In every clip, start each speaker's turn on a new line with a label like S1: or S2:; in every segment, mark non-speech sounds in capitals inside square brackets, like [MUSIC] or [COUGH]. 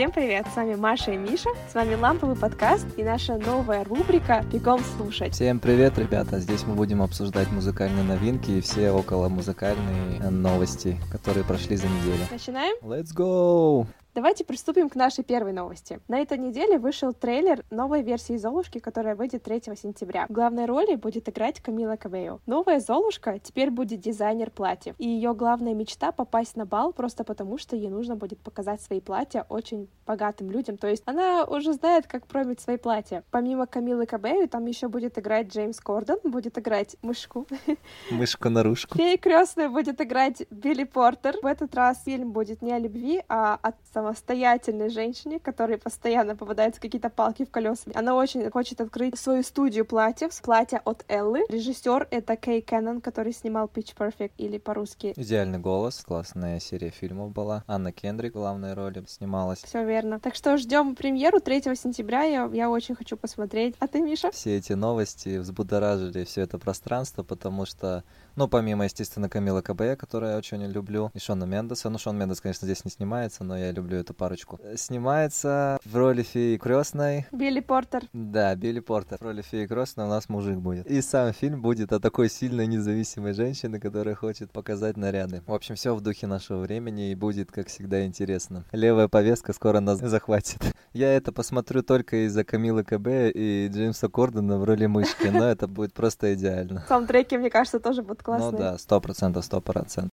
S1: Всем привет! С вами Маша и Миша, с вами Ламповый подкаст и наша новая рубрика «Бегом слушать».
S2: Всем привет, ребята! Здесь мы будем обсуждать музыкальные новинки и все около музыкальные новости, которые прошли за неделю.
S1: Начинаем?
S2: Let's go!
S1: Давайте приступим к нашей первой новости. На этой неделе вышел трейлер новой версии Золушки, которая выйдет 3 сентября. В главной роли будет играть Камила Кабео. Новая Золушка теперь будет дизайнер платьев, и ее главная мечта попасть на бал просто потому, что ей нужно будет показать свои платья очень богатым людям. То есть она уже знает, как промить свои платья. Помимо Камилы Кабео, там еще будет играть Джеймс Кордон, будет играть мышку. [LAUGHS]
S2: Мышку-нарушку.
S1: Фея крестная будет играть Билли Портер. В этот раз фильм будет не о любви, а о самостоятельной женщине, которой постоянно попадаются какие-то палки в колеса. Она очень хочет открыть свою студию платьев, платья от Эллы. Режиссер это Кей Кеннон, который снимал Pitch Perfect или по-русски.
S2: Идеальный голос, классная серия фильмов была. Анна Кендрик в главной роли снималась.
S1: Все верно. Так что ждем премьеру 3 сентября. Я, я очень хочу посмотреть. А ты, Миша?
S2: Все эти новости взбудоражили все это пространство, потому что ну, помимо, естественно, Камила Кабея, которую я очень люблю, и Шона Мендеса. Ну, Шон Мендес, конечно, здесь не снимается, но я люблю эту парочку. Снимается в роли феи крестной.
S1: Билли Портер.
S2: Да, Билли Портер. В роли феи крестной у нас мужик будет. И сам фильм будет о такой сильной независимой женщине, которая хочет показать наряды. В общем, все в духе нашего времени и будет, как всегда, интересно. Левая повестка скоро нас [LAUGHS] захватит. Я это посмотрю только из-за Камилы Кабейо и Джеймса Кордона в роли мышки, но это будет просто идеально.
S1: Саундтреки, мне кажется, тоже будут классные.
S2: Ну да, сто процентов, сто процентов.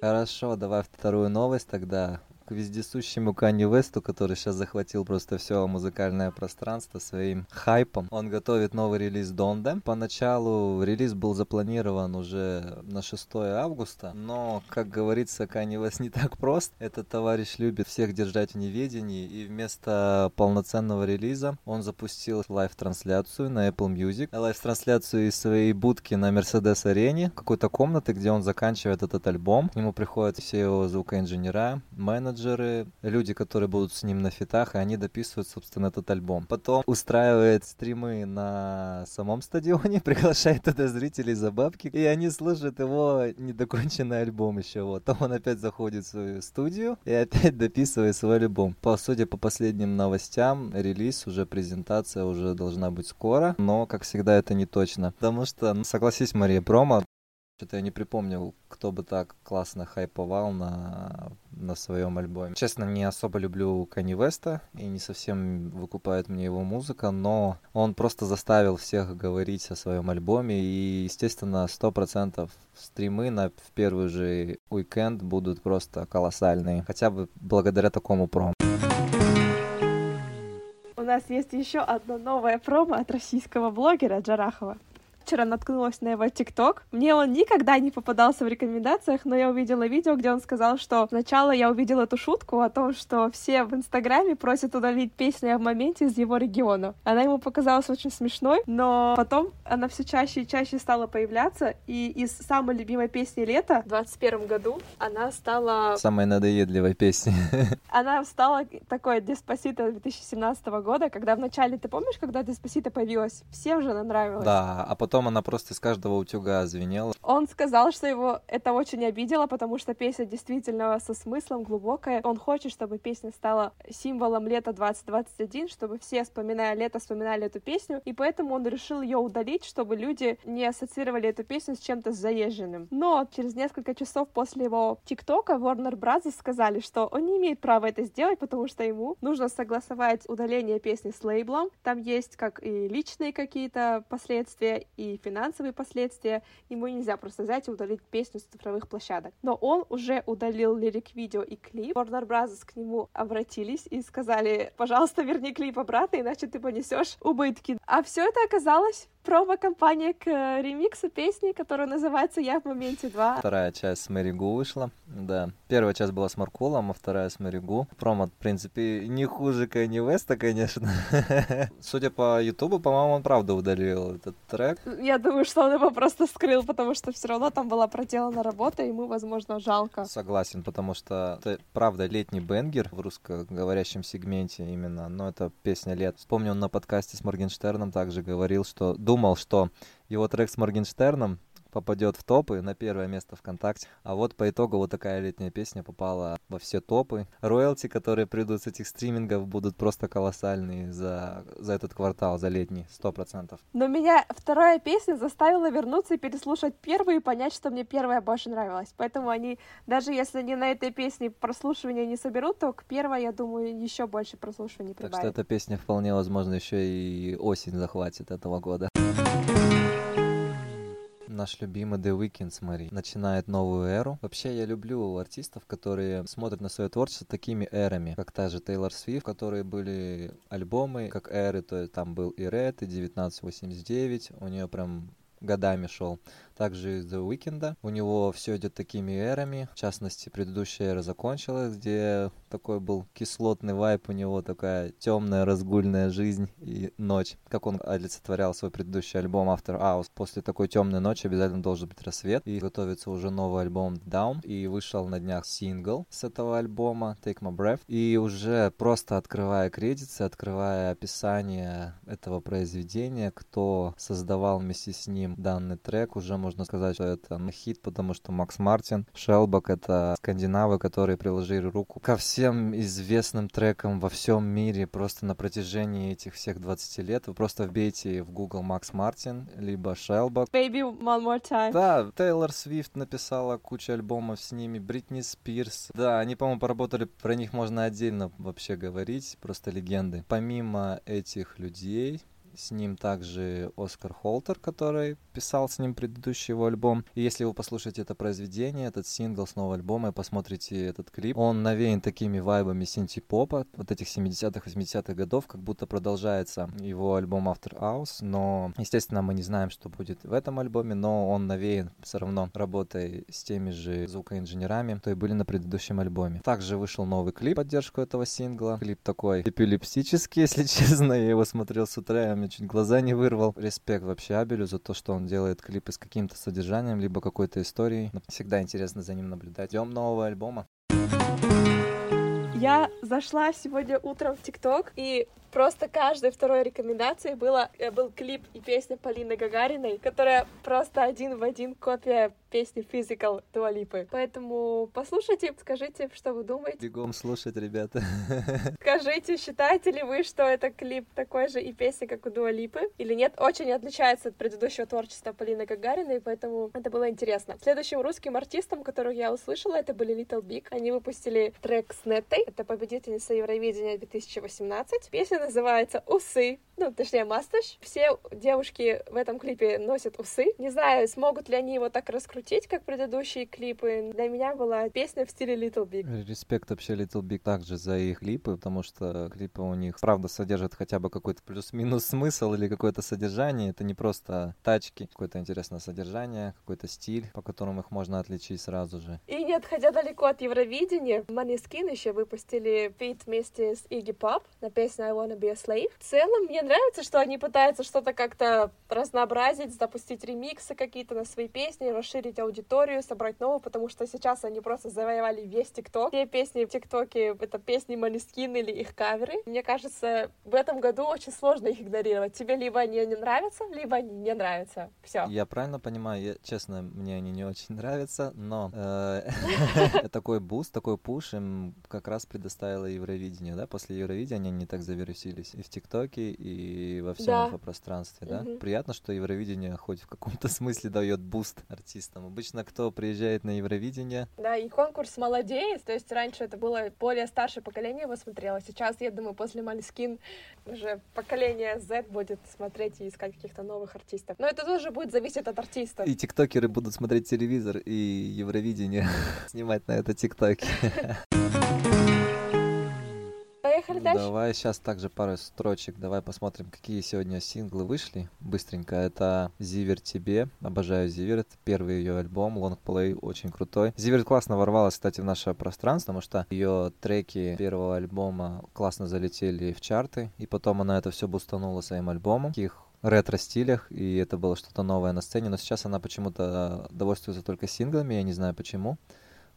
S2: Хорошо, давай вторую новость тогда вездесущему Канье Весту, который сейчас захватил просто все музыкальное пространство своим хайпом. Он готовит новый релиз Donda. Поначалу релиз был запланирован уже на 6 августа, но, как говорится, Канье Вест не так прост. Этот товарищ любит всех держать в неведении, и вместо полноценного релиза он запустил live-трансляцию на Apple Music. Live-трансляцию из своей будки на Mercedes-арене, какой-то комнаты, где он заканчивает этот альбом. К нему приходят все его звукоинженера, менеджеры, менеджеры, люди, которые будут с ним на фитах, и они дописывают, собственно, этот альбом. Потом устраивает стримы на самом стадионе, [LAUGHS] приглашает туда зрителей за бабки, и они слушают его недоконченный альбом еще. Вот. Потом он опять заходит в свою студию и опять дописывает свой альбом. По судя по последним новостям, релиз, уже презентация уже должна быть скоро, но, как всегда, это не точно. Потому что, ну, согласись, Мария, промо что-то я не припомнил, кто бы так классно хайповал на, на своем альбоме. Честно, не особо люблю Кани Веста и не совсем выкупает мне его музыка, но он просто заставил всех говорить о своем альбоме и, естественно, сто процентов стримы на в первый же уикенд будут просто колоссальные, хотя бы благодаря такому промо.
S1: У нас есть еще одно новое промо от российского блогера Джарахова вчера наткнулась на его ТикТок. Мне он никогда не попадался в рекомендациях, но я увидела видео, где он сказал, что сначала я увидела эту шутку о том, что все в Инстаграме просят удалить песню в моменте из его региона. Она ему показалась очень смешной, но потом она все чаще и чаще стала появляться, и из самой любимой песни лета в 21 году она стала...
S2: Самой надоедливой песни. [LAUGHS]
S1: Она стала такой Деспасито 2017 года, когда вначале, ты помнишь, когда Деспасито появилась? Всем же она нравилась.
S2: Да, а потом потом она просто из каждого утюга звенела.
S1: Он сказал, что его это очень обидело, потому что песня действительно со смыслом глубокая. Он хочет, чтобы песня стала символом лета 2021, чтобы все, вспоминая лето, вспоминали эту песню, и поэтому он решил ее удалить, чтобы люди не ассоциировали эту песню с чем-то заезженным. Но через несколько часов после его ТикТока Warner Bros. сказали, что он не имеет права это сделать, потому что ему нужно согласовать удаление песни с лейблом. Там есть как и личные какие-то последствия, и финансовые последствия, ему нельзя просто взять и удалить песню с цифровых площадок. Но он уже удалил лирик-видео и клип. Warner Bros. к нему обратились и сказали, пожалуйста, верни клип обратно, иначе ты понесешь убытки. А все это оказалось промо-компания к э, ремиксу песни, которая называется «Я в моменте 2».
S2: Вторая часть с Мэри Гу вышла, да. Первая часть была с Маркулом, а вторая с Мэри Гу. Промо, в принципе, не хуже Кэнни Веста, конечно. [LAUGHS] Судя по Ютубу, по-моему, он правда удалил этот трек.
S1: Я думаю, что он его просто скрыл, потому что все равно там была проделана работа, ему, возможно, жалко.
S2: Согласен, потому что это, правда, летний бенгер в русскоговорящем сегменте именно, но это песня лет. Вспомню, он на подкасте с Моргенштерном также говорил, что думал, что его трек с Моргенштерном попадет в топы на первое место ВКонтакте. А вот по итогу вот такая летняя песня попала во все топы. Роялти, которые придут с этих стримингов, будут просто колоссальные за, за этот квартал, за летний, сто процентов.
S1: Но меня вторая песня заставила вернуться и переслушать первую и понять, что мне первая больше нравилась. Поэтому они, даже если они на этой песне прослушивания не соберут, то к первой, я думаю, еще больше прослушиваний прибавят.
S2: Так что эта песня вполне возможно еще и осень захватит этого года. Наш любимый The Weeknd, смотри, начинает новую эру. Вообще, я люблю артистов, которые смотрят на свое творчество такими эрами, как та же Тейлор Свифт, которые были альбомы, как эры, то есть там был и Red, и 1989, у нее прям годами шел также из The Weeknd. У него все идет такими эрами. В частности, предыдущая эра закончилась, где такой был кислотный вайп у него, такая темная разгульная жизнь и ночь. Как он олицетворял свой предыдущий альбом After Hours. После такой темной ночи обязательно должен быть рассвет. И готовится уже новый альбом Down. И вышел на днях сингл с этого альбома Take My Breath. И уже просто открывая кредиты, открывая описание этого произведения, кто создавал вместе с ним данный трек, уже можно сказать, что это хит, потому что Макс Мартин, Шелбак — это скандинавы, которые приложили руку ко всем известным трекам во всем мире просто на протяжении этих всех 20 лет. Вы просто вбейте в Google Макс Мартин, либо Шелбак.
S1: Baby One More Time.
S2: Да, Тейлор Свифт написала кучу альбомов с ними, Бритни Спирс. Да, они, по-моему, поработали, про них можно отдельно вообще говорить, просто легенды. Помимо этих людей, с ним также Оскар Холтер, который писал с ним предыдущий его альбом. И если вы послушаете это произведение, этот сингл с нового альбома, и посмотрите этот клип, он навеян такими вайбами синти-попа, вот этих 70-х, 80-х годов, как будто продолжается его альбом After House, но, естественно, мы не знаем, что будет в этом альбоме, но он навеян все равно работой с теми же звукоинженерами, то и были на предыдущем альбоме. Также вышел новый клип поддержку этого сингла. Клип такой эпилептический, [LAUGHS] если честно, я его смотрел с утра, мне чуть глаза не вырвал. Респект вообще Абелю за то, что он делает клипы с каким-то содержанием, либо какой-то историей. Всегда интересно за ним наблюдать. Ждем нового альбома.
S1: Я зашла сегодня утром в ТикТок, и просто каждой второй рекомендацией было, э, был клип и песня Полины Гагариной, которая просто один в один копия песни Physical Дуалипы. Поэтому послушайте, скажите, что вы думаете.
S2: Бегом слушать, ребята. [LAUGHS]
S1: Скажите, считаете ли вы, что это клип такой же и песня, как у Дуалипы, или нет? Очень отличается от предыдущего творчества Полины Гагариной, поэтому это было интересно. Следующим русским артистом, которого я услышала, это были Little Big. Они выпустили трек с Неттой, это победительница Евровидения 2018. Песня называется «Усы», ну, точнее, мастаж. Все девушки в этом клипе носят усы. Не знаю, смогут ли они его так раскрутить, как предыдущие клипы. Для меня была песня в стиле Little Big.
S2: Респект вообще Little Big также за их клипы, потому что клипы у них, правда, содержат хотя бы какой-то плюс-минус смысл или какое-то содержание. Это не просто тачки, какое-то интересное содержание, какой-то стиль, по которому их можно отличить сразу же.
S1: И не отходя далеко от Евровидения, Måneskin еще выпустили feat вместе с Iggy Pop на песню I Wanna Be a Slave. В целом, мне нравится, что они пытаются что-то как-то разнообразить, запустить ремиксы какие-то на свои песни, расширить аудиторию, собрать новую, потому что сейчас они просто завоевали весь ТикТок. Все песни в ТикТоке — это песни Måneskin или их каверы. Мне кажется, в этом году очень сложно их игнорировать. Тебе либо они не нравятся, либо они не нравятся. Все.
S2: Я правильно понимаю? Я, честно, мне они не очень нравятся, но э, [LAUGHS] такой boost, такой push им как раз предоставило Евровидение, да? После Евровидения они так завирусились и в ТикТоке, и во всем
S1: Да.
S2: инфопространстве, да?
S1: Мгм.
S2: Приятно, что Евровидение хоть в каком-то [LAUGHS] смысле дает boost артистам. Обычно кто приезжает на Евровидение,
S1: Да, и конкурс молодеет, то есть раньше это было более старшее поколение его смотрело, сейчас, я думаю, после Måneskin уже поколение Z будет смотреть и искать каких-то новых артистов. Но это тоже будет зависеть от артистов.
S2: и тиктокеры будут смотреть телевизор и Евровидение [LAUGHS] снимать на это тиктоки. [LAUGHS]
S1: Дальше.
S2: Давай сейчас также пару строчек. Давай посмотрим, какие сегодня синглы вышли. Быстренько. Это Зивер тебе. Обожаю Зивер. Это первый ее альбом. Лонгплей очень крутой. Зивер классно ворвалась, кстати, в наше пространство, потому что ее треки первого альбома классно залетели в чарты. И потом она это все бустанула своим альбомом. Таких ретро-стилях, и это было что-то новое на сцене, но сейчас она почему-то довольствуется только синглами, я не знаю почему.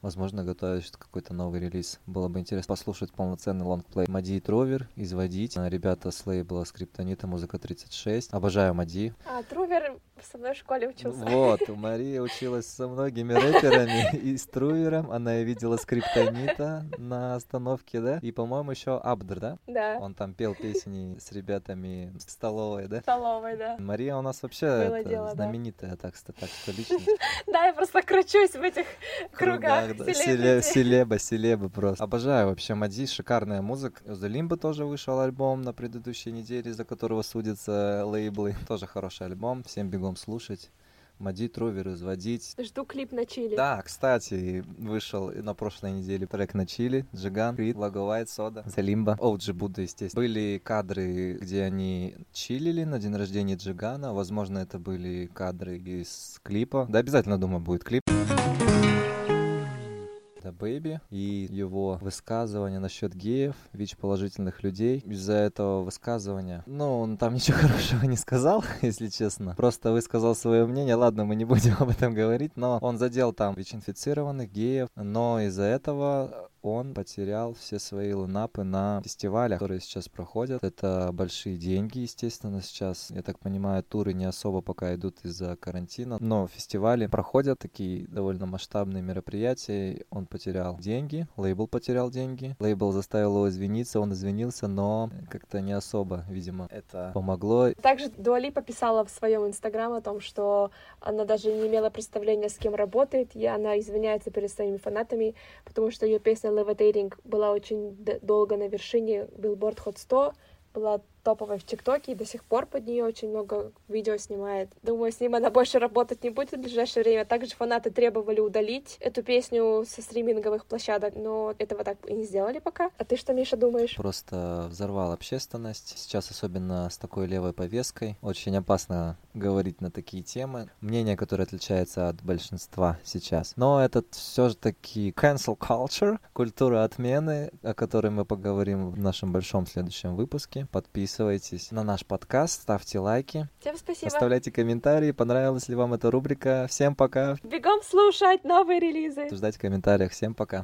S2: Возможно, готовят какой-то новый релиз. Было бы интересно послушать полноценный лонгплей. Мади и Тровер, изводить. Ребята с лейбла Скриптонита, музыка 36. Обожаю Мади.
S1: А, Трувер со мной в школе учился.
S2: Вот, [LAUGHS] Мария училась со многими рэперами [LAUGHS] и с Трувером. Она видела Скриптонита на остановке, да? И, по-моему, еще Абдр, да?
S1: Да.
S2: Он там пел песни с ребятами в столовой, да?
S1: Столовой, да.
S2: Мария у нас вообще это,
S1: дело, да.
S2: знаменитая, так, что, так что [LAUGHS] личность.
S1: Да, я просто кручусь в этих кругах.
S2: Да. Селе-
S1: селебрити.
S2: Селеба, селеба просто. Обожаю вообще Мади, шикарная музыка. The Limbo тоже вышел альбом на предыдущей неделе, за которого судятся лейблы. Тоже хороший альбом, всем бегом слушать. Мади, Тровер, изводить.
S1: Жду клип на чили.
S2: Да, кстати, вышел на прошлой неделе трек на чили, Джиган, Крит, Лаговайт, Сода, Залимба, Оуджи Будда, естественно. Были кадры, где они чилили на день рождения Джигана, возможно, это были кадры из клипа. Да, обязательно, думаю, будет клип. Да Бэйби и его высказывание насчет геев, ВИЧ-положительных людей. Из-за этого высказывания, ну, он там ничего [LAUGHS] хорошего не сказал, [LAUGHS] если честно. Просто высказал свое мнение. Ладно, мы не будем [LAUGHS] об этом говорить, но он задел там ВИЧ-инфицированных геев, но из-за этого он потерял все свои лунапы на фестивалях, которые сейчас проходят. Это большие деньги, естественно, сейчас. Я так понимаю, туры не особо пока идут из-за карантина, но фестивали проходят такие довольно масштабные мероприятия. Он потерял деньги, лейбл потерял деньги. Лейбл заставил его извиниться, он извинился, но как-то не особо, видимо, это помогло.
S1: Также Дуалипа писала в своем инстаграм о том, что она даже не имела представления, с кем работает, и она извиняется перед своими фанатами, потому что ее песня Levitating была очень долго на вершине Billboard Hot 100, была топовой в ТикТоке, и до сих пор под нее очень много видео снимает. Думаю, с ним она больше работать не будет в ближайшее время. Также фанаты требовали удалить эту песню со стриминговых площадок, но этого так и не сделали пока. А ты что, Миша, думаешь?
S2: Просто взорвал общественность. Сейчас особенно с такой левой повесткой. Очень опасно говорить на такие темы. Мнение, которое отличается от большинства сейчас. Но этот все же таки cancel culture, культура отмены, о которой мы поговорим в нашем большом следующем выпуске. Подписывайтесь на наш подкаст, ставьте лайки,
S1: Всем спасибо.
S2: оставляйте комментарии, понравилась ли вам эта рубрика. Всем пока.
S1: Бегом слушать новые релизы.
S2: Ждать в комментариях. Всем пока.